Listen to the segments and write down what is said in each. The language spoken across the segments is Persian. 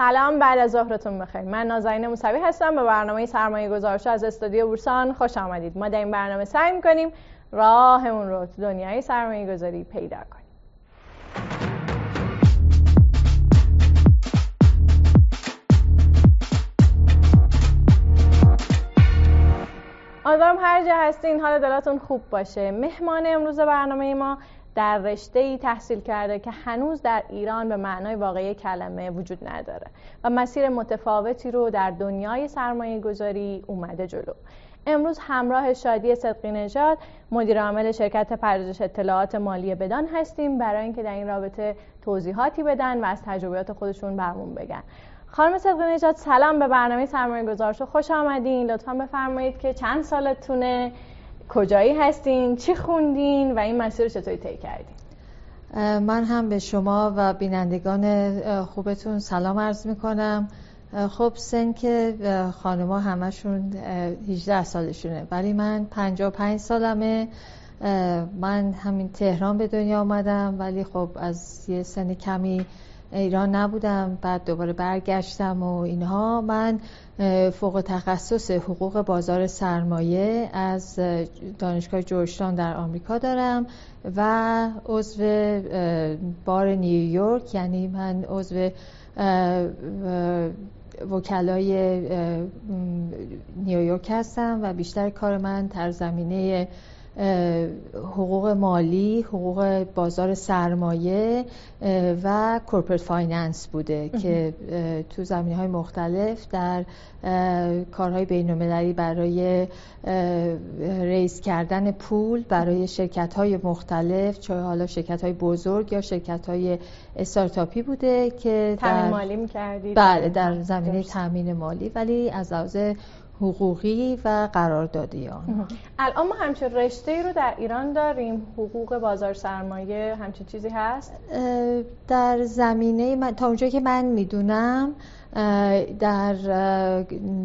سلام بعد از ظهرتون بخیر. من نازنین موسوی هستم به برنامه سرمایه گذارش از استودیو بورسان خوش آمدید. ما در این برنامه سعی می‌کنیم راهمون رو تو دنیای سرمایه گذاری پیدا کنیم. آدم هر جا هستین حال دلاتون خوب باشه. مهمان امروز برنامه ما در رشته ای تحصیل کرده که هنوز در ایران به معنای واقعی کلمه وجود نداره و مسیر متفاوتی رو در دنیای سرمایه گذاری اومده جلو. امروز همراه شادی صدقی نژاد مدیر عامل شرکت پردازش اطلاعات مالی بدان هستیم برای اینکه در این رابطه توضیحاتی بدن و از تجربیات خودشون برمون بگن. خانم صدقی نژاد سلام به برنامه سرمایه گذارشو خوش آمدین. لطفا بفرمایید که چند سالتونه؟ کجایی هستین؟ چی خوندین؟ و این مسیر رو چطوری طی کردین؟ من هم به شما و بینندگان خوبتون سلام عرض می‌کنم. خب سن که خانما همشون 18 سالشونه. ولی من 55 سالمه. من همین تهران به دنیا آمدم. ولی خب از یه سن کمی ایران نبودم بعد دوباره برگشتم و اینها. من فوق تخصص حقوق بازار سرمایه از دانشگاه جورجتاون در آمریکا دارم و عضو بار نیویورک یعنی من عضو وکلای نیویورک هستم و بیشتر کار من در زمینه حقوق مالی، حقوق بازار سرمایه و corporate finance بوده که تو زمینه های مختلف در کارهای بین برای ریز کردن پول برای شرکت های مختلف چه حالا شرکت های بزرگ یا شرکت های استارتاپی بوده که تامین مالی می‌کردید بله در زمینه تامین مالی ولی از لحاظ حقوقی و قراردادی ها الان ما همچین رشته ای رو در ایران داریم. حقوق بازار سرمایه همچین چیزی هست؟ در زمینه من تا اونجایی که من می‌دونم در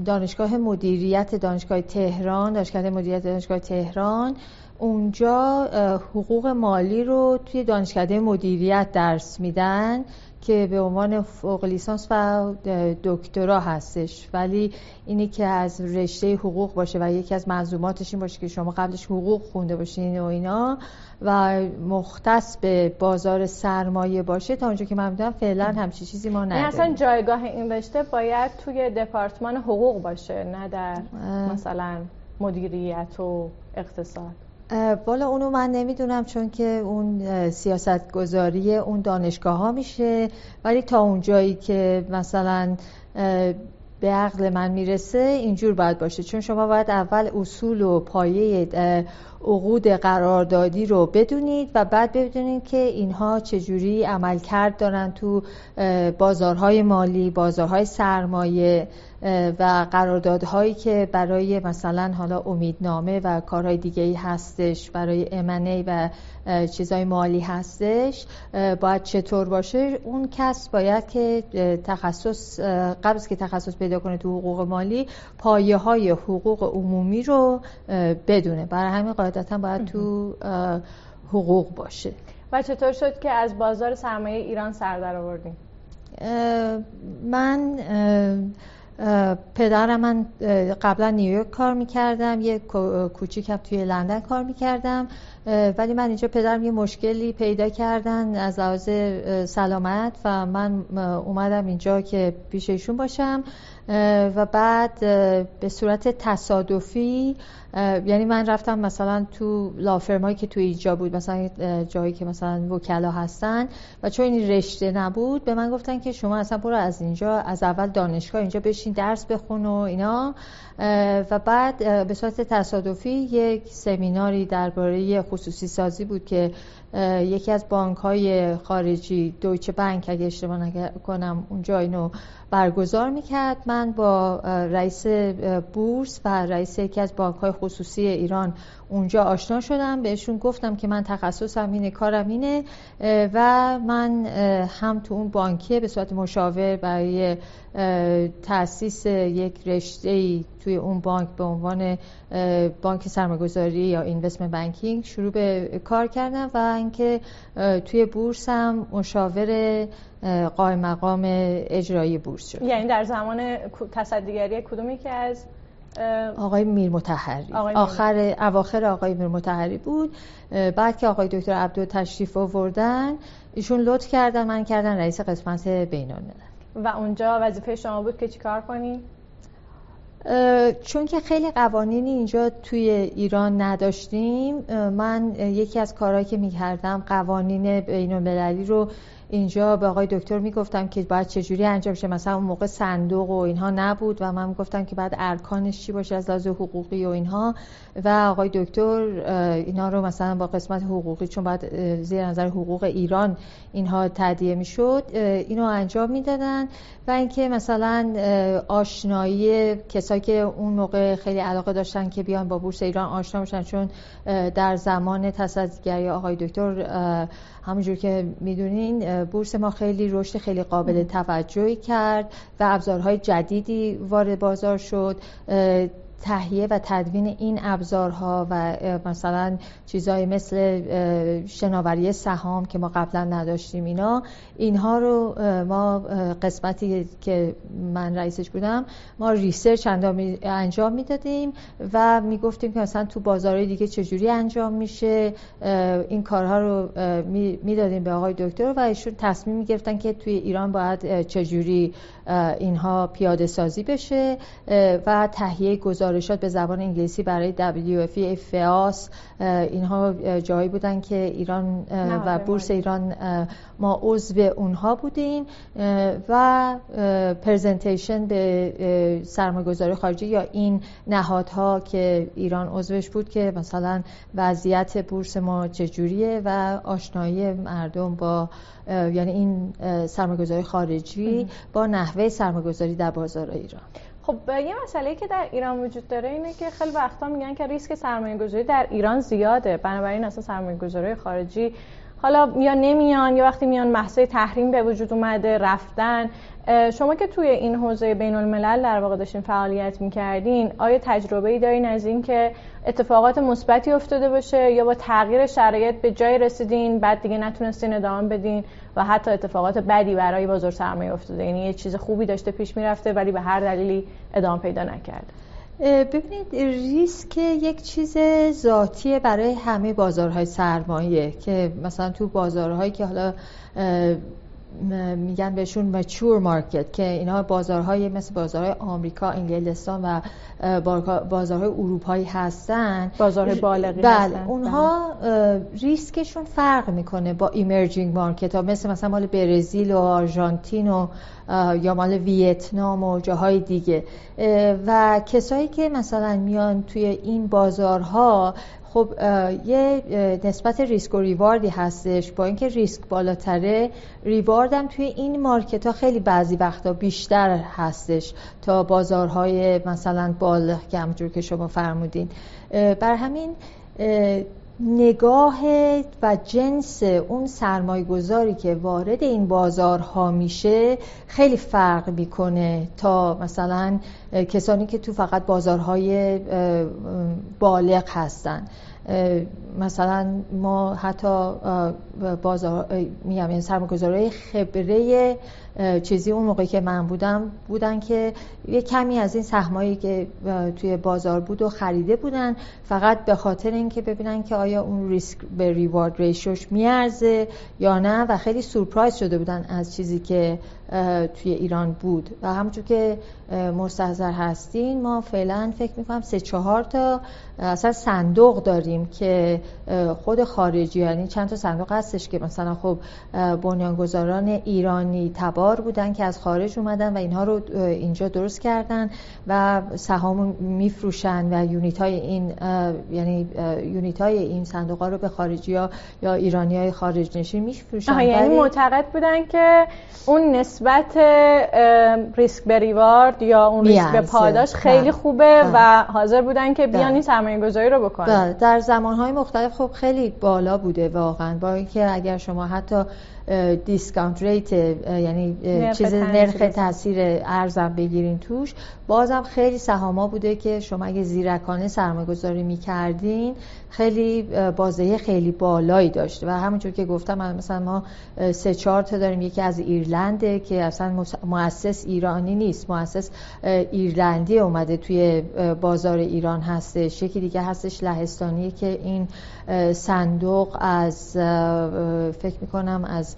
دانشگاه مدیریت دانشگاه تهران دانشگاه مدیریت دانشگاه تهران اونجا حقوق مالی رو توی دانشکده مدیریت درس میدن. که به عنوان فوق لیسانس و دکترا هستش. ولی اینی که از رشته حقوق باشه و یکی از منظوماتش این باشه که شما قبلش حقوق خونده باشین و اینا و مختص به بازار سرمایه باشه تا اونجا که من می‌دونم فعلا همچی چیزی ما نداریم اصلا جایگاه این رشته باید توی دپارتمان حقوق باشه نه در مثلا مدیریت و اقتصاد. بالا اونو من نمی‌دونم چون که اون سیاست گذاری اون دانشگاه ها میشه. ولی تا اون جایی که مثلا به عقل من می‌رسه اینجور باید باشه. چون شما باید اول اصول و پایه عقود قراردادی رو بدونید و بعد بدونید که اینها چجوری عمل کرد دارن تو بازارهای مالی بازارهای سرمایه و قراردادهایی که برای مثلا حالا امیدنامه و کارهای دیگه ای هستش برای امنه و چیزهای مالی هستش باید چطور باشه؟ اون کس باید که تخصص قبل که تخصص پیدا کنه تو حقوق مالی پایه های حقوق عمومی رو بدونه. برای همین قاعدتا باید تو حقوق باشه. و چطور شد که از بازار سرمایه ایران سر در آوردیم من پدرم من قبلا نیویورک کار می‌کردم یه کوچیکم توی لندن کار می‌کردم ولی من اینجا پدرم یه مشکلی پیدا کردن از لحاظ سلامت و من اومدم اینجا که پیش ایشون باشم. و بعد به صورت تصادفی یعنی من رفتم مثلا تو لافرمایی که تو اینجا بود مثلا جایی که مثلا وکلا هستن. و چون این رشته نبود به من گفتن که شما اصلا برو از اینجا از اول دانشگاه اینجا بشین درس بخون و اینا. و بعد به صورت تصادفی یک سمیناری درباره خصوصی سازی بود که یکی از بانک های خارجی دویچه بانک اگه اشتباه نکنم اونجا اینو برگزار می‌کرد. من با رئیس بورس و رئیس یکی از بانک های خصوصی ایران اونجا آشنا شدم. بهشون گفتم که من تخصصم اینه کارم اینه و من هم تو اون بانکیه به صورت مشاور برای تاسیس یک رشته ای توی اون بانک به عنوان بانک سرمایه‌گذاری یا اینوستمنت بانکینگ شروع به کار کردم و بودن که توی بورس هم مشاور قائم مقام اجرایی بورس شد. یعنی در زمان تصدیگری کدومی که از آقای میر متحری آخر اواخر آقای میر متحری بود بعد که آقای دکتر عبدو تشریف آوردن ایشون لطف کردن من کردن رئیس قسمت بین و اونجا وظیفه شما بود که چیکار کنی؟ چون که خیلی قوانینی اینجا توی ایران نداشتیم من یکی از کارهایی که می‌کردم قوانین بین المللی رو اینجا به آقای دکتر می‌گفتم که باید چجوری انجام شه. مثلا اون موقع صندوق و اینها نبود و من گفتم که بعد ارکانش چی باشه از لحاظ حقوقی و اینها. و آقای دکتر اینا رو مثلا با قسمت حقوقی چون بعد زیر نظر حقوق ایران اینها تهدیه می‌شد اینو انجام می‌دادن. و اینکه مثلا آشنایی کسایی که اون موقع خیلی علاقه داشتن که بیان با بورس ایران آشنا بشن چون در زمان تصدیگری آقای دکتر همونجور که می‌دونین بورس ما خیلی رشد خیلی قابل توجهی کرد و ابزارهای جدیدی وارد بازار شد. تهیه و تدوین این ابزارها و مثلا چیزهای مثل شناوری سهام که ما قبلا نداشتیم اینا اینها رو ما قسمتی که من رئیسش بودم ما ریسرچ انجام می‌دادیم و می‌گفتیم که مثلا تو بازارهای دیگه چجوری انجام میشه این کارها رو می‌دادیم به آقای دکتر و ایشون تصمیم می‌گرفتن که توی ایران باید چجوری اینها پیاده سازی بشه و تهیه گزارشات به زبان انگلیسی برای WFE فیاس اینها جایی بودن که ایران و بورس ایران ما عضو اونها بودیم و پرزنتیشن به سرمایه‌گذاری خارجی یا این نهادها که ایران عضوش بود که مثلا وضعیت بورس ما چجوریه و آشنایی مردم با یعنی این سرمایه‌گذاری خارجی با نحوه سرمایه‌گذاری در بازار ایران. خب یه مسئله که در ایران وجود داره اینه که خیلی وقتا میگن که ریسک سرمایه گذاری در ایران زیاده. بنابراین اصلا سرمایه گذاری خارجی حالا یا نمیان یا وقتی میان محصه تحریم به وجود اومده رفتن. شما که توی این حوزه بین الملل در واقع داشتین فعالیت می‌کردین آیا تجربه ای دارین از این که اتفاقات مثبتی افتاده باشه یا با تغییر شرایط به جای رسیدین بعد دیگه نتونستین ادامه بدین و حتی اتفاقات بدی برای بازار سرمایه افتاده؟ یعنی یه چیز خوبی داشته پیش می‌رفته ولی به هر دلیلی ادامه پیدا نکرد ببینید ریسک یک چیز ذاتیه برای همه بازارهای سرمایه که مثلا تو بازارهایی که حالا میگن بهشون mature market که اینا بازارهای مثل بازارهای آمریکا، انگلستان و بازارهای اروپایی هستن بازار بالغی بله هستن. اونها بله. ریسکشون فرق می‌کنه با emerging market ها مثل مثلا مال برزیل و آرژانتین و یا مال ویتنام و جاهای دیگه و کسایی که مثلا میان توی این بازارها خب یه نسبت ریسک و ریواردی هستش. با اینکه ریسک بالاتره ریواردم توی این مارکت ها خیلی بعضی وقتا بیشتر هستش تا بازارهای مثلا بالغ که که شما فرمودین. بر همین نگاه و جنس اون سرمایه گذاری که وارد این بازارها میشه خیلی فرق می‌کنه تا مثلا کسانی که تو فقط بازارهای بالغ هستن. مثلا ما حتی بازار میگم یعنی سرمایه‌گذارای خبره چیزی اون موقعی که من بودم بودن که یه کمی از این سهمایی که توی بازار بود و خریده بودن فقط به خاطر اینکه ببینن که آیا اون ریسک به ریوارد ریشوش میارزه یا نه و خیلی سورپرایز شده بودن از چیزی که توی ایران بود. و همونجور که مستحضر هستین ما فعلا فکر می‌کنم سه چهار تا اصلا صندوق داریم که خود خارجی یعنی چند تا صندوق هستش که مثلا خب بنیانگذاران ایرانی تبار بودن که از خارج اومدن و اینها رو اینجا درست کردن و سهام میفروشن و یونیت های این یعنی unit های این صندوق ها رو به خارجی ها یا ایرانی های خارج نشین میفروشن. یعنی معتقد بودن که اون نسبت ریسک به reward یا اون ریسک به پاداش خیلی بله. خوبه و بله. حاضر بودن که بیان بله. این سرمایه گذاری رو بکنن در زمان های مختلف خب خیلی بالا بوده واقعا با اینکه اگر شما حتی discount rate یعنی چیز نرخ تسعیر ارزم بگیرین توش بازم خیلی سهاما بوده که شما اگه زیرکانه سرمایه گذاری می‌کردین خیلی بازه خیلی بالایی داشته و همونجور که گفتم مثلا ما سه چهار تا داریم. یکی از ایرلنده که اصلا مؤسس ایرانی نیست. مؤسس ایرلندی اومده توی بازار ایران هستش. یکی دیگه هستش لهستانی که این صندوق از فکر می‌کنم از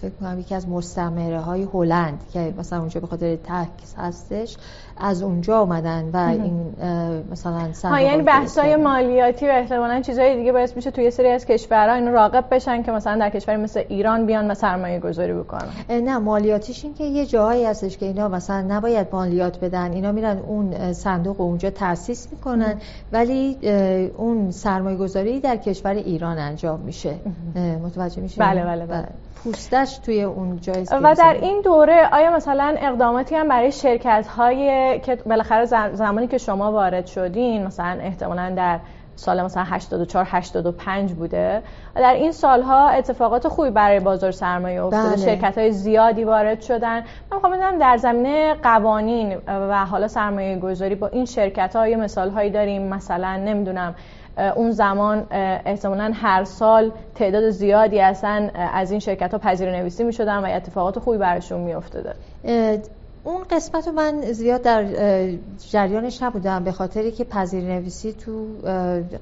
فکر کنم یکی از مستمره های هلند که مثلا اونجا به خاطر تکس هستش از اونجا اومدن و این مثلا ها یعنی بحث های مالیاتی و احتمالا چیزهای دیگه باعث میشه توی سری از کشورها اینو راقب بشن که مثلا در کشوری مثل ایران بیان و سرمایه گذاری بکنن. نه مالیاتیش این که یه جاهایی هستش که اینا مثلا نباید مالیات بدن اینا میرن اون صندوق اونجا تاسیس می‌کنن ولی اون سرمایه گذاری در کشور ایران انجام میشه. متوجه میشه بله بله, بله. پوستش توی اون جای و در این دوره آیا مثلا اقداماتی هم برای شرکت های که بالاخره زمانی که شما وارد شدین مثلا احتمالا در سال مثلا 84 85 بوده. در این سالها اتفاقات خوبی برای بازار سرمایه افتاده. بله. شرکت های زیادی وارد شدن. من می‌خوام بدونم در زمینه قوانین و حالا سرمایه گذاری با این شرکت های مثال هایی داریم. مثلا نمی‌دونم اون زمان احتمالا هر سال تعداد زیادی اصلا از این شرکت ها پذیر نویسی می شدن و اتفاقات خوبی براشون می افتاده اون قسمت رو من زیاد در جریانش نبودم به خاطری که پذیر نویسی تو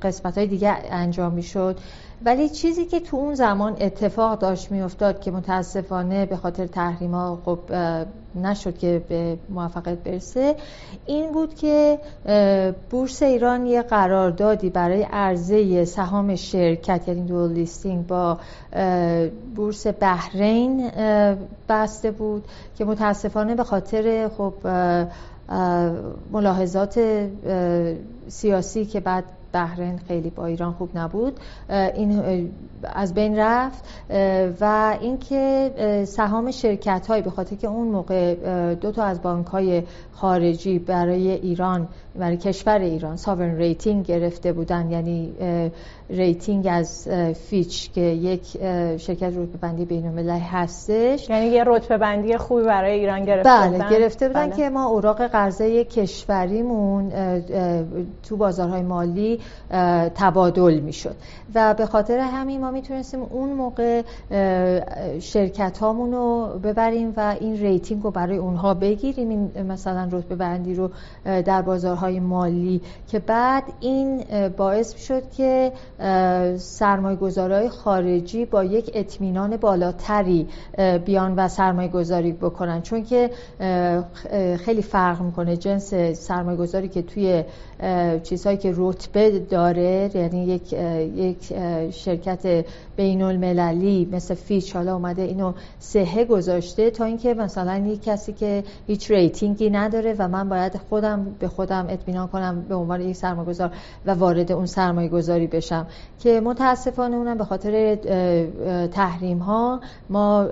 قسمت های دیگه انجام می شد ولی چیزی که تو اون زمان اتفاق داشت میافتاد که متاسفانه به خاطر تحریم ها خب نشد که به موفقیت برسه این بود که بورس ایران یه قراردادی برای عرضه سهام شرکت یعنی دول لیستینگ با بورس بحرین بسته بود که متاسفانه به خاطر خب ملاحظات سیاسی که بعد بحرین خیلی با ایران خوب نبود. این از بین رفت و اینکه سهام شرکت های به خاطر که اون موقع دو تا از بانک های خارجی برای ایران برای کشور ایران sovereign rating گرفته بودن یعنی rating از Fitch که یک شرکت رتبه بندی بین المللی هستش یعنی یه رتبه بندی خوبی برای ایران گرفته بله بودن. گرفته بودن بله. که ما اوراق قرضه کشوریمون تو بازارهای مالی تبادل می‌شد و به خاطر همین ما می‌تونستیم اون موقع شرکت هامون رو ببریم و این rating رو برای اونها بگیریم این مثلا رتبه بندی رو در بازارهای مالی که بعد این باعث شد که سرمایه گذارهای خارجی با یک اطمینان بالاتری بیان و سرمایه گذاری بکنن. چون که خیلی فرق می‌کنه جنس سرمایه گذاری که توی چیزهایی که رتبه داره یعنی یک یک شرکت بین المللی مثل Fitch حالا اومده اینو صحه گذاشته تا اینکه مثلا یک کسی که هیچ rating ی نداره و من باید خودم به خودم اطمینان کنم به عنوان یک سرمایه‌گذار و وارد اون سرمایه گذاری بشم. که متاسفانه اونم به خاطر تحریم ها ما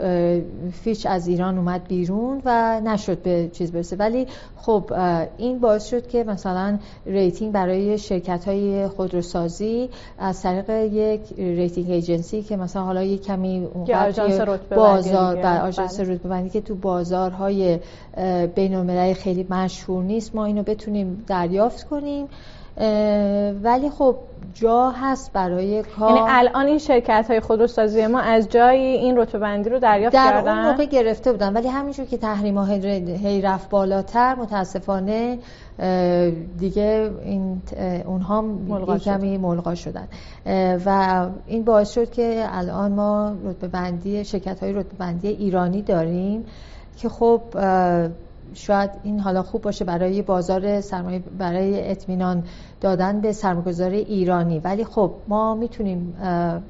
Fitch از ایران اومد بیرون و نشد به چیز برسه. ولی خب این باعث شد که مثلا rating برای شرکت های خودروسازی از طریق یک rating agency که مثلا حالا یک کمی بازار بر آژانس بله. رتبه بندی که تو بازارهای بین المللی خیلی مشهور نیست ما اینو بتونیم دریافت کنیم ولی خب جا هست برای کار. یعنی الان این شرکت های خودروسازی ما از جایی این رتبه بندی رو دریافت در کردن؟ در اون موقع گرفته بودن. ولی همینجور که تحریم هی رفت بالاتر متاسفانه دیگه این اونها کمی ملغا شدن. و این باعث شد که الان ما رتبه بندی شرکت های رتبه بندی ایرانی داریم که خب شاید این حالا خوب باشه برای بازار سرمایه برای اطمینان دادن به سرمایه‌گذار ایرانی. ولی خب ما می‌تونیم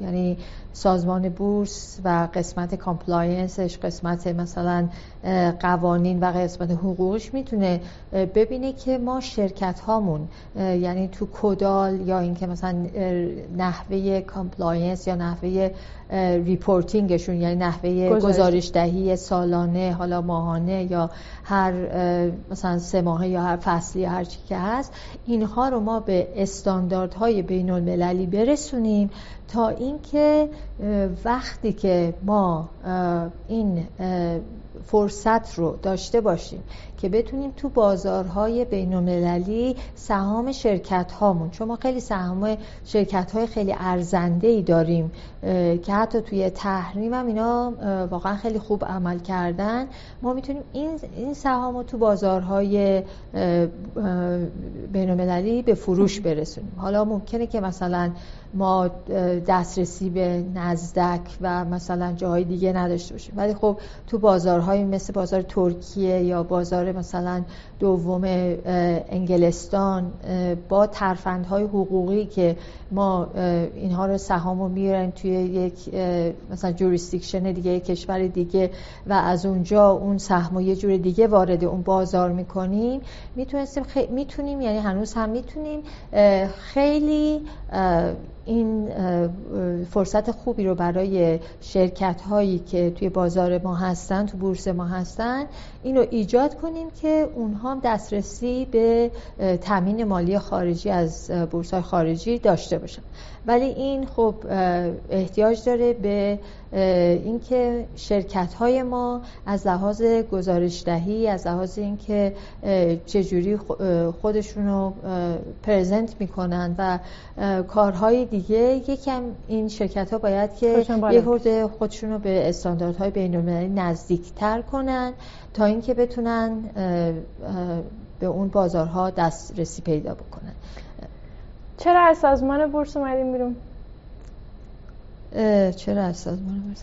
یعنی سازمان بورس و قسمت compliance ش قسمت مثلا قوانین و قسمت حقوقش می‌تونه ببینه که ما شرکت هامون یعنی تو کدال یا اینکه مثلا نحوه compliance یا نحوه reporting شون یعنی نحوه گزارش. دهی سالانه حالا ماهانه یا هر مثلا سه ماهه یا هر فصلی هر چی که هست اینها رو ما به استانداردهای بین المللی برسونیم تا اینکه وقتی که ما این فرصت رو داشته باشیم. که بتونیم تو بازارهای بین سهام شرکت هامون چون ما خیلی سهام شرکت های خیلی ارزنده ای داریم که حتی توی تحریم هم اینا واقعا خیلی خوب عمل کردن ما می‌تونیم این این سهام رو تو بازارهای بین به فروش برسونیم. حالا ممکنه که مثلا ما دسترسی به نزدک و مثلا جاهای دیگه نداشته باشیم. ولی خب تو بازارهای مثل بازار ترکیه یا بازار مثلا دوم انگلستان با ترفندهای حقوقی که ما اینها رو سهام رو میرن توی یک مثلا جوریستیکشن دیگه کشور دیگه و از اونجا اون سهم یه جور دیگه وارد اون بازار می‌کنیم. می‌تونستیم می‌تونیم یعنی هنوز هم می‌تونیم خیلی این فرصت خوبی رو برای شرکت هایی که توی بازار ما هستن تو بورس ما هستن اینو ایجاد کنیم که اونها هم دسترسی به تامین مالی خارجی از بورس های خارجی داشته باشن. ولی این خب احتیاج داره به اینکه شرکت های ما از لحاظ گزارش دهی از لحاظ اینکه چجوری خودشون رو پرزنت می‌کنن و کارهای دیگه یکم این شرکت ها باید که یه خورده خودشون رو به استانداردهای بین المللی نزدیکتر کنن تا اینکه بتونن به اون بازارها دسترسی پیدا بکنن. چرا از سازمان بورس اومدیم بیرون؟ چرا از سازمان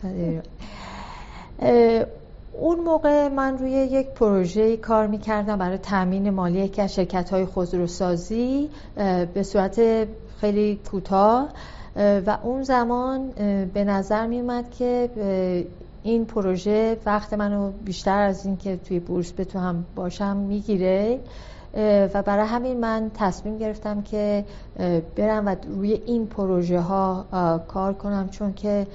اون موقع من روی یک پروژه کار می‌کردم برای تامین مالی یکی از شرکت های خودروسازی به صورت خیلی کوتاه. و اون زمان به نظر می اومد که این پروژه وقت منو بیشتر از اینکه توی بورس بتونم باشم می‌گیره. و برای همین من تصمیم گرفتم که برم و روی این پروژه ها کار کنم چون که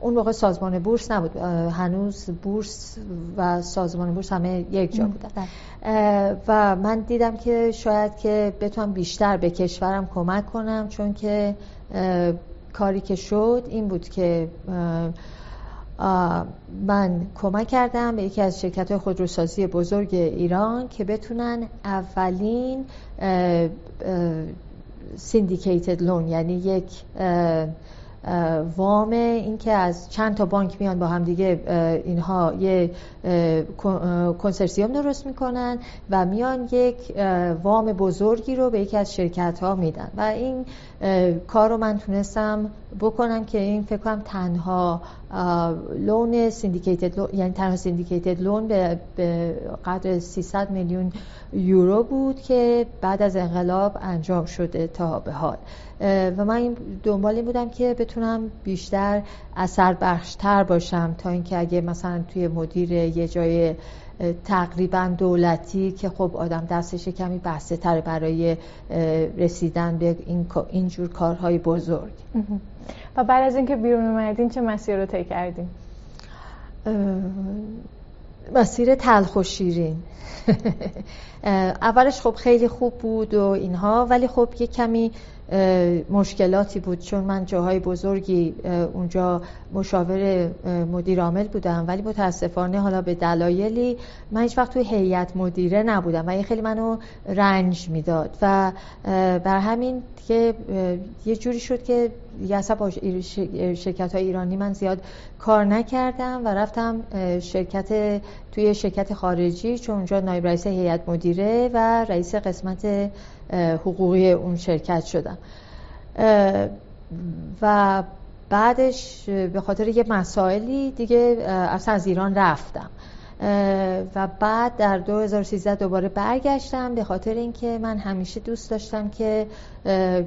اون موقع سازمان بورس نبود هنوز بورس و سازمان بورس همه یک جا بودن بله. و من دیدم که شاید که بتونم بیشتر به کشورم کمک کنم چون که کاری که شد این بود که من کمک کردم به یکی از شرکت های خودروسازی بزرگ ایران که بتونن اولین syndicated loan یعنی یک وام این که از چند تا بانک میان با هم دیگه اینها یه کنسرسیوم درست می‌کنن و میان یک وام بزرگی رو به یکی از شرکت ها میدن. و این کار رو من تونستم بکنم که این فکر کنم تنها loan syndicated یعنی تنها syndicated loan به, به قدر 300 میلیون یورو بود که بعد از انقلاب انجام شده تا به حال. و من دنبال این بودم که بتونم بیشتر اثر بخشتر باشم تا اینکه اگه مثلا توی مدیر یه جای تقریبا دولتی که خب آدم دستش کمی بسته تر برای رسیدن به این اینجور کارهای بزرگ. و بعد از اینکه بیرون اومدین چه مسیر رو طی کردین؟ مسیر تلخ و شیرین. اولش خب خیلی خوب بود و اینها ولی خب یه کمی مشکلاتی بود چون من جاهای بزرگی اونجا مشاور مدیر عامل بودم ولی متاسفانه حالا به دلایلی من هیچ وقت توی هیئت مدیره نبودم و این خیلی منو رنج می‌داد و بر همین که یه جوری شد که اصلا با شرکت های ایرانی من زیاد کار نکردم و رفتم شرکت توی شرکت خارجی چون اونجا نایب رئیس هیئت مدیره و رئیس قسمت حقوقی اون شرکت شدم و بعدش به خاطر یه مسائلی دیگه اصلا از ایران رفتم. و بعد در 2013 دوباره برگشتم به خاطر اینکه من همیشه دوست داشتم که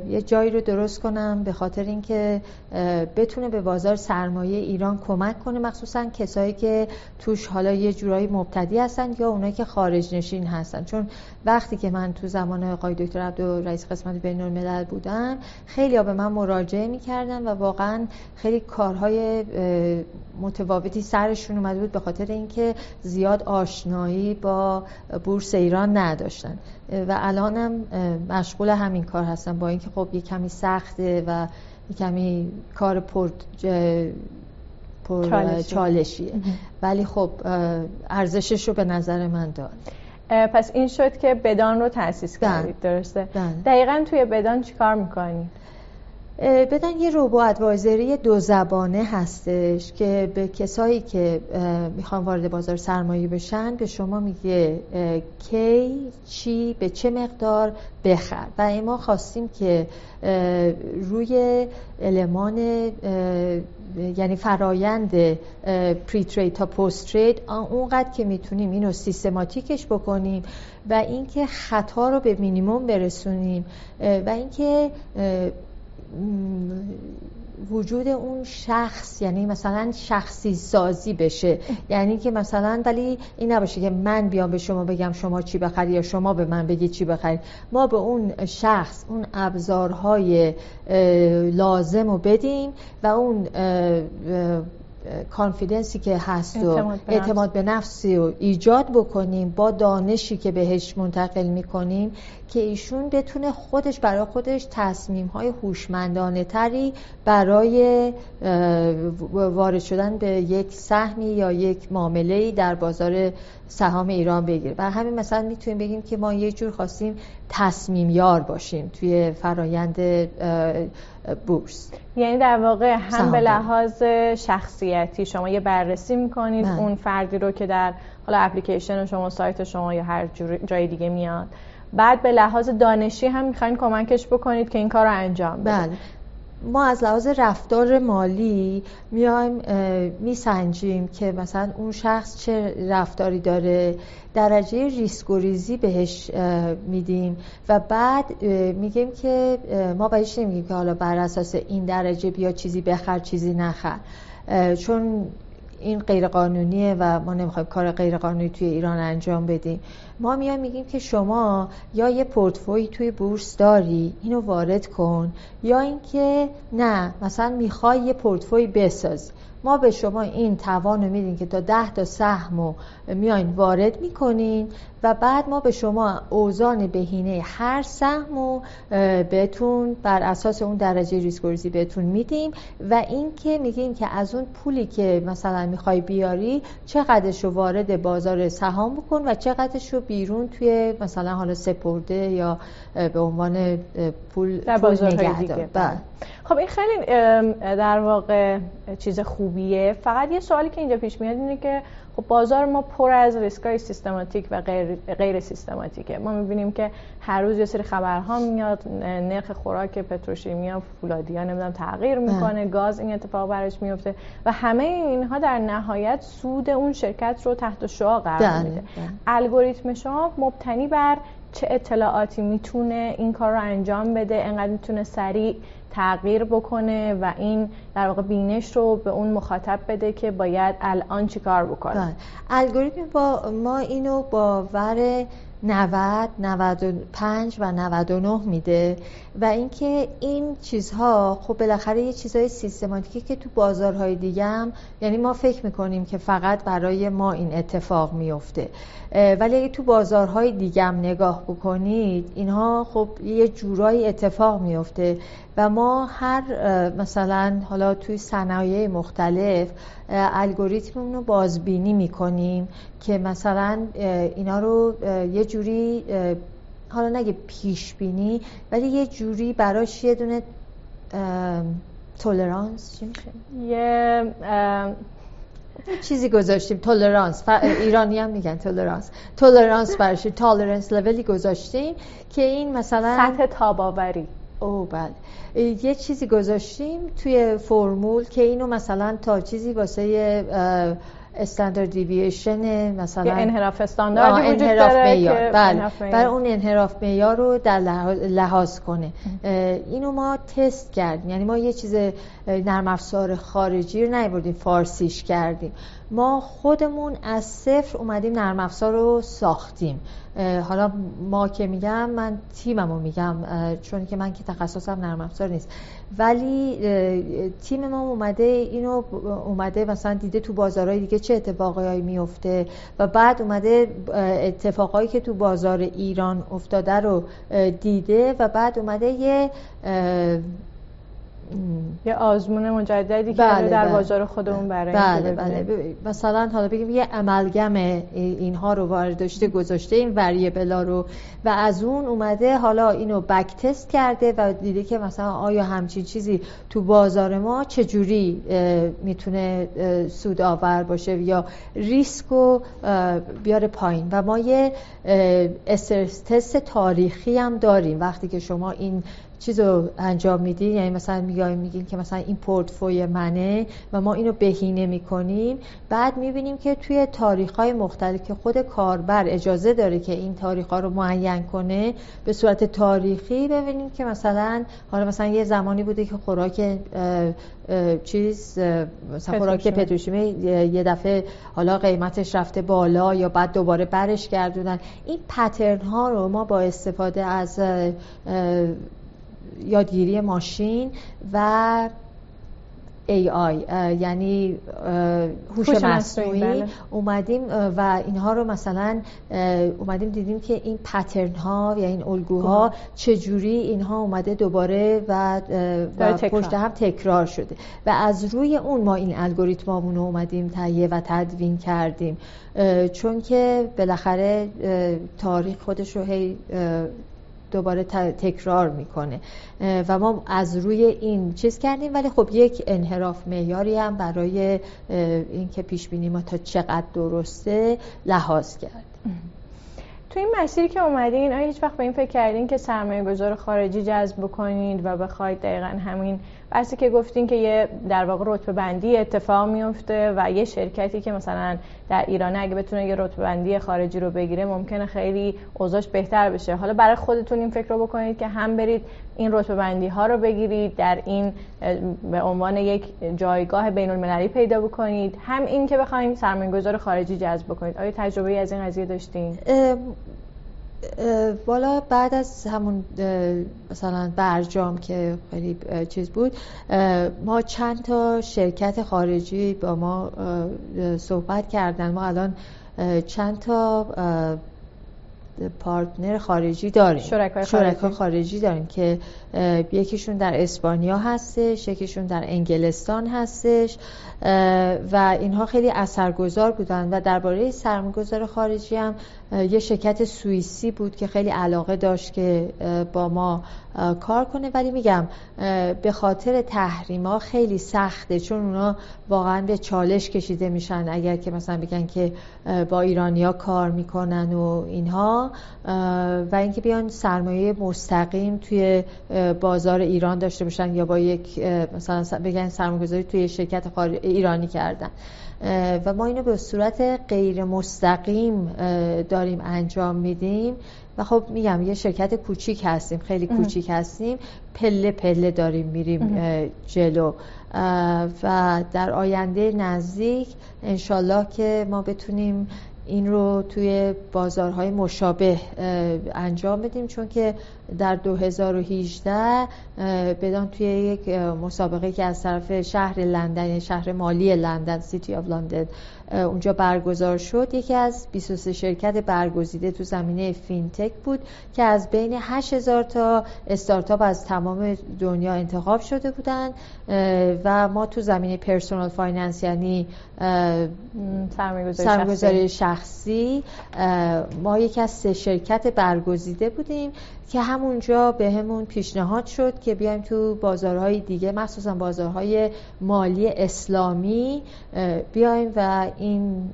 یه جایی رو درست کنم به خاطر اینکه بتونه به بازار سرمایه ایران کمک کنه مخصوصا کسایی که توش حالا یه جورایی مبتدی هستن یا اونایی که خارج نشین هستن. چون وقتی که من تو زمان آقای دکتر عبدو رئیس قسمت بین الملل بودم خیلی ها به من مراجعه می‌کردن و واقعا خیلی کارهای متفاوتی سرشون اومده بود به خاطر اینکه زیاد آشنایی با بورس ایران نداشتن. و الانم مشغول همین کار هستم با اینکه خب یه کمی سخته و یه کمی کار پر پر چالشیه ولی خب ارزشش رو به نظر من داد پس این شد که بدان رو تأسیس بله. کردید درسته؟ بله. دقیقا توی بدان چیکار می‌کنی؟ بدن یه روبو ادوایزری دو زبانه هستش که به کسایی که می‌خوان وارد بازار سرمایه بشن به شما میگه کی چی به چه مقدار بخر. و ما خواستیم که روی المان یعنی فرایند پری ترید تا پست ترید اونقدر که می‌تونیم اینو سیستماتیکش بکنیم و اینکه خطا رو به مینیموم برسونیم و اینکه وجود اون شخص یعنی مثلا شخصی سازی بشه. یعنی که مثلا ولی این نباشه که من بیام به شما بگم شما چی بخری یا شما به من بگی چی بخری ما به اون شخص اون ابزارهای لازم رو بدیم و اون کانفیدنسی که هست و اعتماد به نفسی رو ایجاد بکنیم با دانشی که بهش منتقل می‌کنیم که ایشون بتونه خودش برای خودش تصمیم های هوشمندانه تری برای وارد شدن به یک سهمی یا یک معامله در بازار سهام ایران بگیره. و همین مثلا می‌تونیم بگیم که ما یه جور خواستیم تصمیم یار باشیم توی فرایند بورس یعنی در واقع هم به لحاظ شخصیتی شما یه بررسی می‌کنید من. اون فردی رو که در حالا اپلیکیشن شما سایت شما یا هر جای دیگه میاد بعد به لحاظ دانشی هم می‌خواین کمکش بکنید که این کار رو انجام بده بله. ما از لحاظ رفتار مالی میایم میسنجیم که مثلا اون شخص چه رفتاری داره. درجه ریسک و ریزی بهش میدیم و بعد میگیم که ما بهش نمیگیم که حالا بر اساس این درجه بیا چیزی بخر چیزی نخر. چون این غیر قانونیه و ما نمی‌خوایم کار غیر قانونی توی ایران انجام بدیم. ما میایم میگیم که شما یا یه پورتفوی توی بورس داری اینو وارد کن یا اینکه نه مثلا می‌خوای یه پورتفوی بساز. ما به شما این توان میدیم که تا ده تا سهم رو میاین وارد می‌کنین و بعد ما به شما اوزان بهینه هر سهم رو بهتون بر اساس اون درجه ریسکورزی بهتون میدیم و اینکه میگیم که از اون پولی که مثلا می‌خوای بیاری چقدرش رو وارد بازار سهام بکن و چقدرش رو بیرون توی مثلا حالا سپرده یا به عنوان پول, در پول نگه بله. خب این خیلی در واقع چیز خوبیه. فقط یه سوالی که اینجا پیش میاد اینه که خب بازار ما پر از ریسکای سیستماتیک و غیر, غیر سیستماتیکه ما می‌بینیم که هر روز یه سری خبرها میاد نرخ خوراک پتروشیمیا فولادیا نمی‌دونم تغییر. می‌کنه گاز این اتفاق براش میفته و همه اینها در نهایت سود اون شرکت رو تحت شعا قرار میده. الگوریتم شما مبتنی بر چه اطلاعاتی می‌تونه این کار رو انجام بده انقدر می‌تونه سریع تغییر بکنه و این در واقع بینش رو به اون مخاطب بده که باید الان چیکار بکنه بله. الگوریتم با ما اینو باور 90 95 و 99 میده و اینکه این چیزها خب بالاخره یه چیزهای سیستماتیکی که تو بازارهای دیگه هم یعنی ما فکر می‌کنیم که فقط برای ما این اتفاق میفته ولی اگه تو بازارهای دیگه هم نگاه بکنید اینها خب یه جورایی اتفاق میفته و ما هر مثلا حالا توی صنایع مختلف الگوریتم رو بازبینی می‌کنیم که مثلا اینا رو یه جوری حالا نگه پیش بینی ولی یه جوری براش یه دونه تولرانس چی میشه؟ یه چیزی گذاشتیم. تولرانس ایرانی هم میگن تولرانس تولرانس براش تولرانس لولی گذاشتیم که این مثلا سطح تاباوری. او بله. یه چیزی گذاشتیم توی فرمول که اینو مثلا تا چیزی واسه استاندارد دیوییشن مثلا انحراف استانداردی وجود انحراف داره بله. برای اون انحراف معیار رو در لحاظ کنه. اینو ما تست کردیم. یعنی ما یه چیز نرم افزار خارجی رو نیوردیم فارسیش کردیم. ما خودمون از صفر اومدیم نرم افزار رو ساختیم. حالا ما که میگم من تیممو میگم چون که من که تخصصم نرم افزار نیست. ولی تیم ما اومده اینو اومده مثلا دیده تو بازارهای دیگه چه اتفاقایی میفته و بعد اومده اتفاقایی که تو بازار ایران افتاده رو دیده و بعد اومده یه یه آزمون مجددی که بله در بله. بازار خودمون برای بله بله. مثلا حالا بگیم یه عملگم اینها رو وارداشته گذاشته این وریبلا رو. و از اون اومده حالا اینو بک تست کرده و دیده که مثلا آیا همچین چیزی تو بازار ما چجوری می‌تونه سود آور باشه یا ریسک رو بیاره پایین. و ما یه تست تاریخی هم داریم. وقتی که شما این چیز رو انجام میدین یعنی مثلا میگیم میگین که مثلا این پورتفوی منه و ما اینو بهینه می‌کنیم؟ بعد می‌بینیم که توی تاریخ های مختلف که خود کاربر اجازه داره که این تاریخ ها رو معین کنه به صورت تاریخی ببینیم که مثلا حالا مثلا یه زمانی بوده که خوراک چیز مثلا خوراک پتروشیمی. یه دفعه حالا قیمتش رفته بالا یا بعد دوباره برش گردونن این پترن ها رو ما با استفاده از یادگیری ماشین و AI یعنی هوش مصنوعی بله. اومدیم و اینها رو مثلا اومدیم دیدیم که این پترن ها یا این الگوها چجوری اینها اومده دوباره و, و پشت هم تکرار شده. و از روی اون ما این الگوریتمامون رو اومدیم تهیه و تدوین کردیم. چون که بالاخره تاریخ خودش رو هی دوباره تکرار می‌کنه. و ما از روی این چیز کردیم ولی خب یک انحراف معیاری هم برای اینکه پیش بینی ما تا چقدر درسته لحاظ کرد. تو این مسیری که اومدین آیا هیچ وقت به این فکر کردین که سرمایه گذار خارجی جذب بکنید و بخواید دقیقا همین بحثی که گفتین که یه در واقع رتبه بندی اتفاق میفته و یه شرکتی که مثلا در ایران اگه بتونه یه رتبه بندی خارجی رو بگیره ممکنه خیلی اوضاعش بهتر بشه. حالا برای خودتون این فکر رو بکنید که هم برید این رتبه بندی ها رو بگیرید در این به عنوان یک جایگاه بین المللی پیدا بکنید هم این که بخواید سرمایه گذار خارجی جذب بکنید. آیا تجربه از این قضیه داشتین؟ بالا بعد از همون مثلا برجام که خیلی چیز بود ما چند تا شرکت خارجی با ما صحبت کردن ما الان چند تا پارتنر خارجی داریم شرکای خارجی. خارجی داریم که یکیشون در اسپانیا هستش یکیشون در انگلستان هستش و اینها خیلی اثرگذار بودن و درباره سرمایه‌گذار خارجی هم یه شرکت سوئیسی بود که خیلی علاقه داشت که با ما کار کنه. ولی میگم به خاطر تحریما خیلی سخته چون اونا واقعا به چالش کشیده میشن. اگر که مثلا بگن که با ایرانیا کار می‌کنن و اینها و اینکه بیان سرمایه مستقیم توی بازار ایران داشته باشن یا با یک مثلا بگن سرمایه‌گذاری توی شرکت ایرانی کردن. و ما اینو به صورت غیر مستقیم داریم انجام میدیم. و خب میگم یه شرکت کوچیک هستیم خیلی کوچیک هستیم. پله پله داریم میریم جلو. و در آینده نزدیک انشالله که ما بتونیم این رو توی بازارهای مشابه انجام بدیم. چون که در 2018 بدان توی یک مسابقه که از طرف شهر لندن یعنی شهر مالی لندن City of London اونجا برگزار شد. یکی از 23 شرکت برگزیده تو زمینه fintech بود که از بین 8000 تا استارتاپ از تمام دنیا انتخاب شده بودن. و ما تو زمینه personal finance یعنی سرمایه‌گذاری شخصی. ما یکی از سه شرکت برگزیده بودیم که همونجا بهمون پیشنهاد شد که بیایم تو بازارهای دیگه مخصوصا بازارهای مالی اسلامی بیایم و این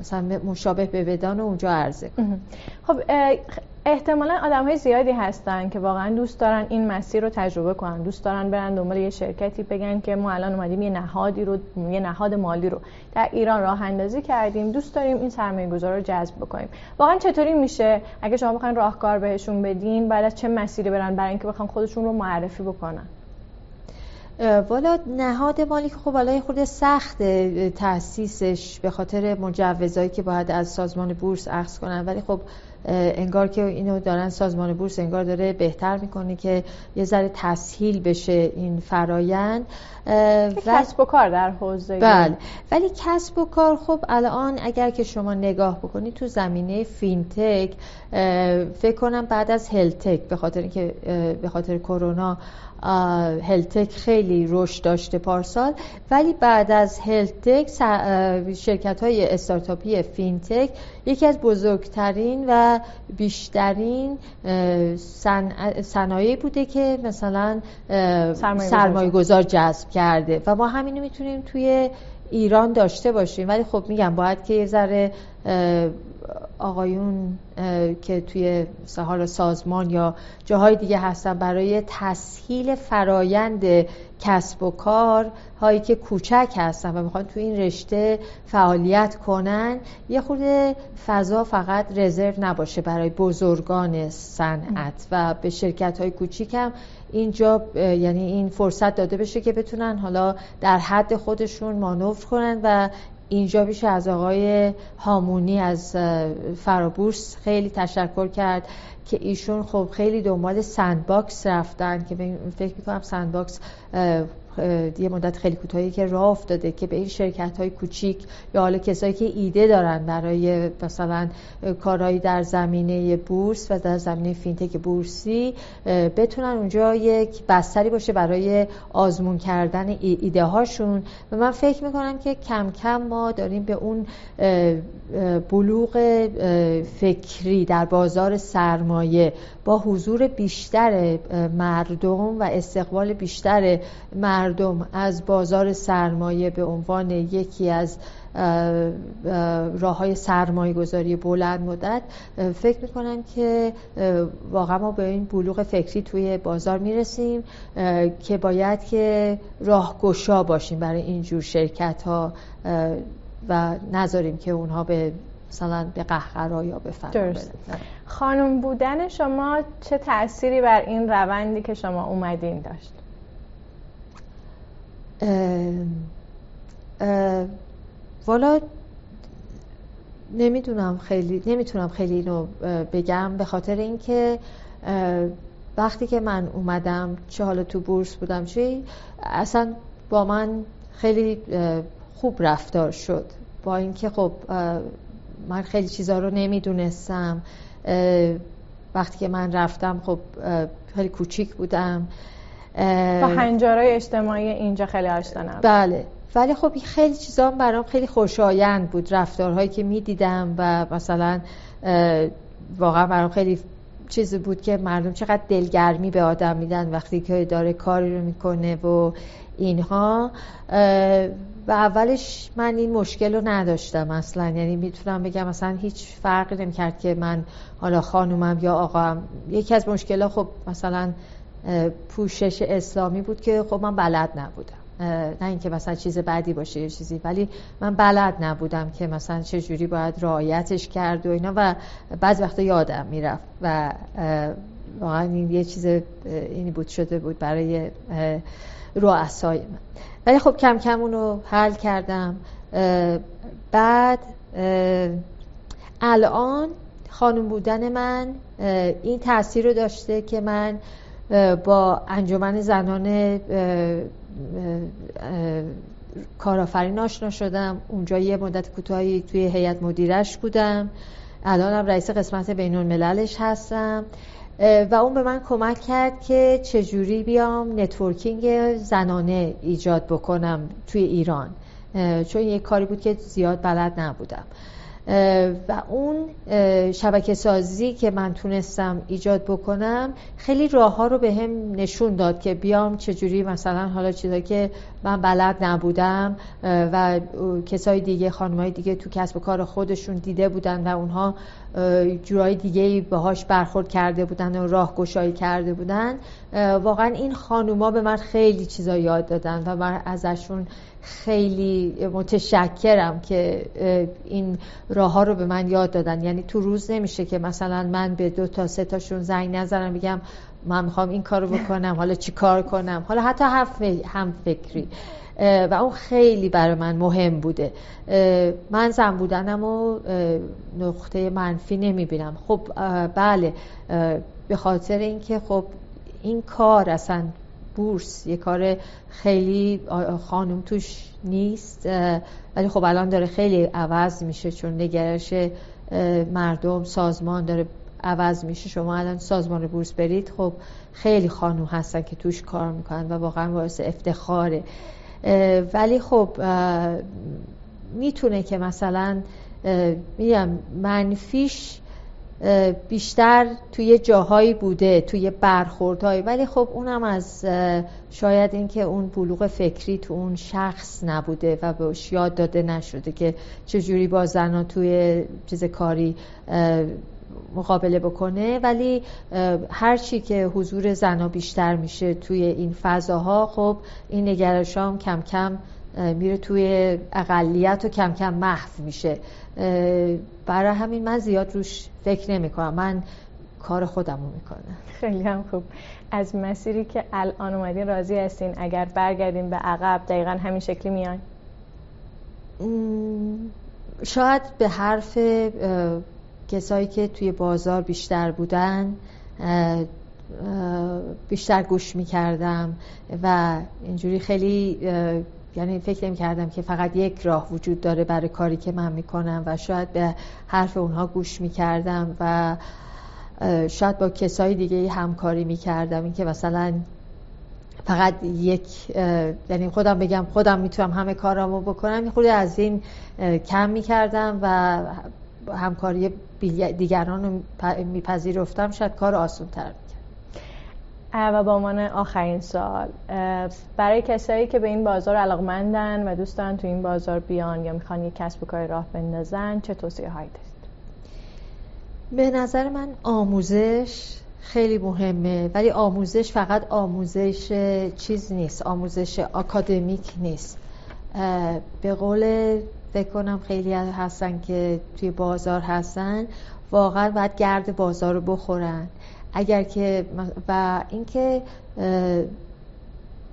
مثلا مشابه به ودان اونجا عرضه کنیم. خب احتمالا آدم های زیادی هستن که واقعا دوست دارن این مسیر رو تجربه کنن. دوست دارن برن دنبال یه شرکتی بگن که ما الان اومدیم یه نهادی رو یه نهاد مالی رو در ایران راه اندازی کردیم. دوست داریم این سرمایه گذار رو جذب بکنیم. واقعا چطوری میشه؟ اگه شما بخواین راهکار بهشون بدین بعد از چه مسیری برن برای اینکه بخوان خودشون رو معرفی بکنن؟ والا نهاد مالی که خب حالا خود سخت تاسیسش به خاطر مجوزایی که باید از سازمان بورس اخذ کنن. ولی خب انگار که اینو دارن سازمان بورس انگار داره بهتر می‌کنه که یه ذره تسهیل بشه این فرایند. کسب و کار در حوزه بله. ولی کسب و کار خب الان اگر که شما نگاه بکنید تو زمینه فینتک فکر کنم بعد از هلتک به خاطر اینکه به خاطر کرونا هلتک خیلی رشد داشته پارسال. ولی بعد از هلتک شرکت های استارتاپی فینتک یکی از بزرگترین و بیشترین صنایعی بوده که مثلا سرمایه گذار جذب کرده. و ما همینو می‌تونیم توی ایران داشته باشیم. ولی خب میگم باید که یه ذره آقایون که توی حال سازمان یا جاهای دیگه هستن برای تسهیل فرایند کسب و کار هایی که کوچک هستن و می‌خوان توی این رشته فعالیت کنن یه خود فضا فقط رزرو نباشه برای بزرگان صنعت و به شرکت های کوچیک هم اینجا یعنی این فرصت داده بشه که بتونن حالا در حد خودشون مانور کنن و اینجا بایستی از آقای هامونی از فرابورس خیلی تشکر کرد که ایشون خب خیلی دنبال sandbox رفتن که فکر می‌کنم sandbox یه مدت خیلی کوتاهی که راه افتاده که به این شرکت های کوچیک یا حالا کسایی که ایده دارن برای مثلا کارهایی در زمینه بورس و در زمینه fintech بورسی بتونن اونجا یک بستری باشه برای آزمون کردن ایده هاشون و من فکر می‌کنم که کم کم ما داریم به اون بلوغ فکری در بازار سرمایه با حضور بیشتر مردم و استقبال بیشتر مردم از بازار سرمایه به عنوان یکی از راه های سرمایه گذاری بلند مدت فکر می‌کنم که واقعا ما به این بلوغ فکری توی بازار می‌رسیم که باید که راهگشا باشیم برای اینجور شرکت ها و نذاریم که اونها به مثلا به قهقرا یا به خانم بودن شما چه تأثیری بر این روندی که شما اومدین داشت؟ والا نمی‌دونم خیلی نمی‌تونم خیلی اینو بگم به خاطر اینکه وقتی که من اومدم چه حالا تو بورس بودم چه اصلا با من خیلی خوب رفتار شد. با اینکه خب من خیلی چیزها رو نمی‌دونستم. وقتی که من رفتم خب خیلی کوچیک بودم. با هنجارای اجتماعی اینجا خیلی آشنا بله. ولی خب خیلی چیزا برام خیلی خوشایند بود. رفتارهایی که می‌دیدم و مثلا واقعا برام خیلی چیزی بود که مردم چقدر دلگرمی به آدم میدن وقتی که داره کاری رو می‌کنه و اینها. و اولش من این مشکل رو نداشتم اصلا. یعنی می‌تونم بگم مثلا هیچ فرقی نمی‌کرد که من حالا خانومم یا آقام یکی از مشکل خب مثلا پوشش اسلامی بود که خب من بلد نبودم. نه اینکه مثلا چیز بعدی باشه یا چیزی ولی من بلد نبودم که مثلا چه جوری باید رعایتش کرد و اینا. و بعض وقتا یادم می‌رفت و واقعا این یه چیز اینی بود شده بود برای رؤسای من. ولی خب کم کم اونو حل کردم. بعد الان خانم بودن من این تاثیر رو داشته که من با انجمن زنان کارآفرین آشنا شدم. اونجا یه مدت کوتاهی توی هیئت مدیرش بودم. الانم رئیس قسمت بین هستم. و اون به من کمک کرد که چجوری بیام networking زنانه ایجاد بکنم توی ایران. چون یه کاری بود که زیاد بلد نبودم. و اون شبکه سازی که من تونستم ایجاد بکنم خیلی راه ها رو به هم نشون داد که بیام چجوری مثلا حالا چیزا که من بلد نبودم و کسای دیگه خانمای دیگه تو کسب و کار خودشون دیده بودن و اونها جورای دیگه باهاش برخورد کرده بودن و راه گشایی کرده بودن. واقعا این خانوما به من خیلی چیزا یاد دادن و من ازشون خیلی متشکرم که این راه ها رو به من یاد دادن. یعنی تو روز نمیشه که مثلا من به دو تا سه تاشون زنگ نزنم بگم من می‌خوام این کارو بکنم حالا چی کار کنم؟ حالا حتی هم فکری. و اون خیلی برای من مهم بوده. من زن بودنم و نقطه منفی نمی‌بینم. خب بله به خاطر اینکه خب این کار اصلا بورس یه کار خیلی خانم توش نیست ولی خب الان داره خیلی عوض میشه چون نگرش مردم سازمان داره عوض میشه. شما الان سازمان بورس برید خب خیلی خانوم هستن که توش کار می‌کنن و واقعا باعث افتخاره. ولی خب می‌تونه که مثلا میگم منفیش بیشتر توی جاهایی بوده توی برخوردهایی. ولی خب اونم از شاید اینکه اون بلوغ فکری تو اون شخص نبوده و بهش یاد داده نشده که چجوری با زنها توی چیز کاری مقابله بکنه. ولی هر چی که حضور زنها بیشتر میشه توی این فضاها خب این نگرشام کم کم میره توی اقلیت و کم کم محو میشه. برای همین من زیاد روش فکر نمی کنم من کار خودم رو می‌کنم. خیلی هم خوب. از مسیری که الان اومدین راضی هستین؟ اگر برگردین به عقب دقیقا همین شکلی میان شاید به حرف کسایی که توی بازار بیشتر بودن بیشتر گوش می‌کردم و اینجوری خیلی یعنی فکر نمی کردم که فقط یک راه وجود داره برای کاری که من می‌کنم و شاید به حرف اونها گوش می‌کردم و شاید با کسای دیگه همکاری می‌کردم. اینکه مثلا فقط یک یعنی خودم بگم خودم می‌تونم همه کارامو بکنم خود از این کم می‌کردم و همکاری دیگران رو میپذیرفتم شاید کار آسون تر و با عنوان آخرین سال برای کسایی که به این بازار علاقمندن و دوست دارن تو این بازار بیان یا می‌خوان یک کسب و کار راه بندازن چه توصیه هایی دارید؟ به نظر من آموزش خیلی مهمه ولی آموزش فقط آموزش چیز نیست آموزش آکادمیک نیست به قول فکر کنم خیلی هستن که توی بازار هستن واقعا باید گرد بازار رو بخورن اگر که و اینکه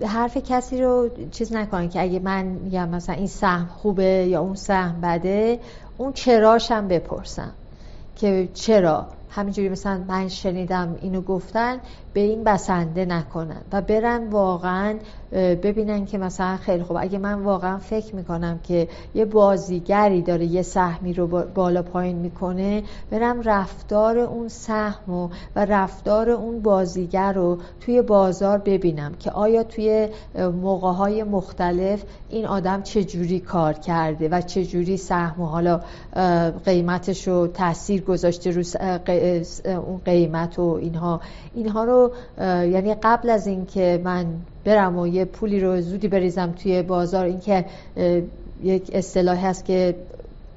حرف کسی رو چیز نکنن که اگه من میگم مثلا این سهم خوبه یا اون سهم بده اون چراشم بپرسم که چرا؟ همینجوری مثلا من شنیدم اینو گفتن به این بسنده نکنن و برن واقعا ببینن که مثلا خیلی خوب اگه من واقعا فکر می‌کنم که یه بازیگری داره یه سهمی رو بالا پایین می‌کنه برم رفتار اون سهم و, و رفتار اون بازیگر رو توی بازار ببینم که آیا توی موقع های مختلف این آدم چجوری کار کرده و چجوری سهم و حالا قیمتش رو تاثیر گذاشته رو اون قیمت و اینها. اینها رو یعنی قبل از اینکه من برم و یه پولی رو زودی بریزم توی بازار اینکه یک اصطلاحی هست که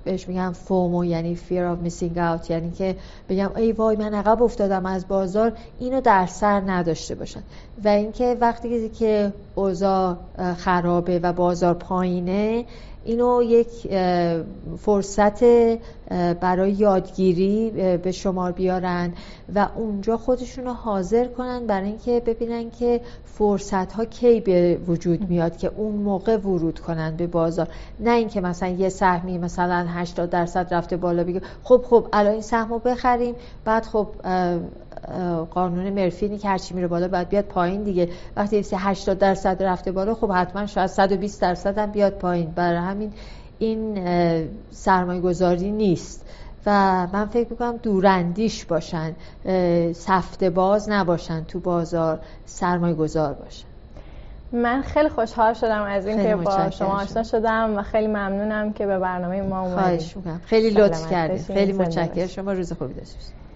بهش میگم فومو یعنی fear of missing out یعنی که بگم ای وای من عقب افتادم از بازار اینو در سر نداشته باشن. و اینکه وقتی که اوضاع خرابه و بازار پایینه اینو یک فرصت برای یادگیری به شمار بیارن و اونجا خودشون رو حاضر کنن برای اینکه ببینن که فرصت ها کی به وجود میاد که اون موقع ورود کنن به بازار. نه اینکه مثلا یه سهمی مثلا 80 درصد رفته بالا بگه خب خب الان این سهم رو بخریم بعد خب قانون مرفینی که هرچی میره بالا باید بیاد پایین دیگه. وقتی 80 درصد رفته بالا خب حتما شاید 120 درصد هم بیاد پایین. برای همین این سرمایه گذاری نیست. و من فکر می‌کنم دوراندیش باشن. سفته باز نباشن تو بازار سرمایه گذار باشن. من خیلی خوشحال شدم از اینکه با شما آشنا شدم و خیلی ممنونم که به برنامه ما اومدید. خیلی لطف کردید خیلی متشکرم. شما روز خوبی داشتید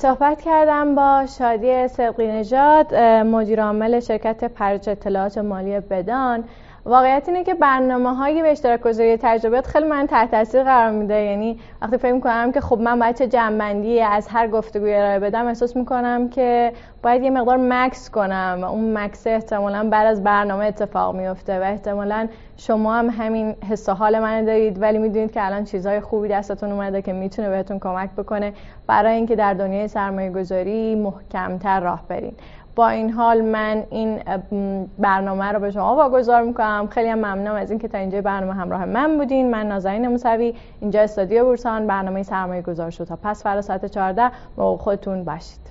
صحبت کردم با شادی صدقی نژاد مدیر عامل شرکت پرج اطلاعات مالی بدان. واقعیت اینه که برنامه هایی به اشتراک گذاری تجربیات خیلی من تحت تاثیر قرار میده. یعنی وقتی فکر می‌کنم که خب من باید چه جنبندی از هر گفتگوی ارائه بدم احساس می‌کنم که باید یه مقدار مکس کنم و اون مکس احتمالا بعد از برنامه اتفاق میفته و احتمالا شما هم همین حس و حال من دارید. ولی می‌دونید که الان چیزهای خوبی دستتون اومده که می‌تونه بهتون کمک بکنه برای اینکه در دنیای سرمایه گذاری محکمتر راه برین. با این حال من این برنامه رو به شما واگذار می‌کنم. خیلی هم ممنونم از اینکه تا اینجا برنامه همراه من بودین. من نازنین موسوی اینجا استادیو بورسان برنامه سرمایه گذار شد. تا پس فردا ساعت 14 با خودتون باشید.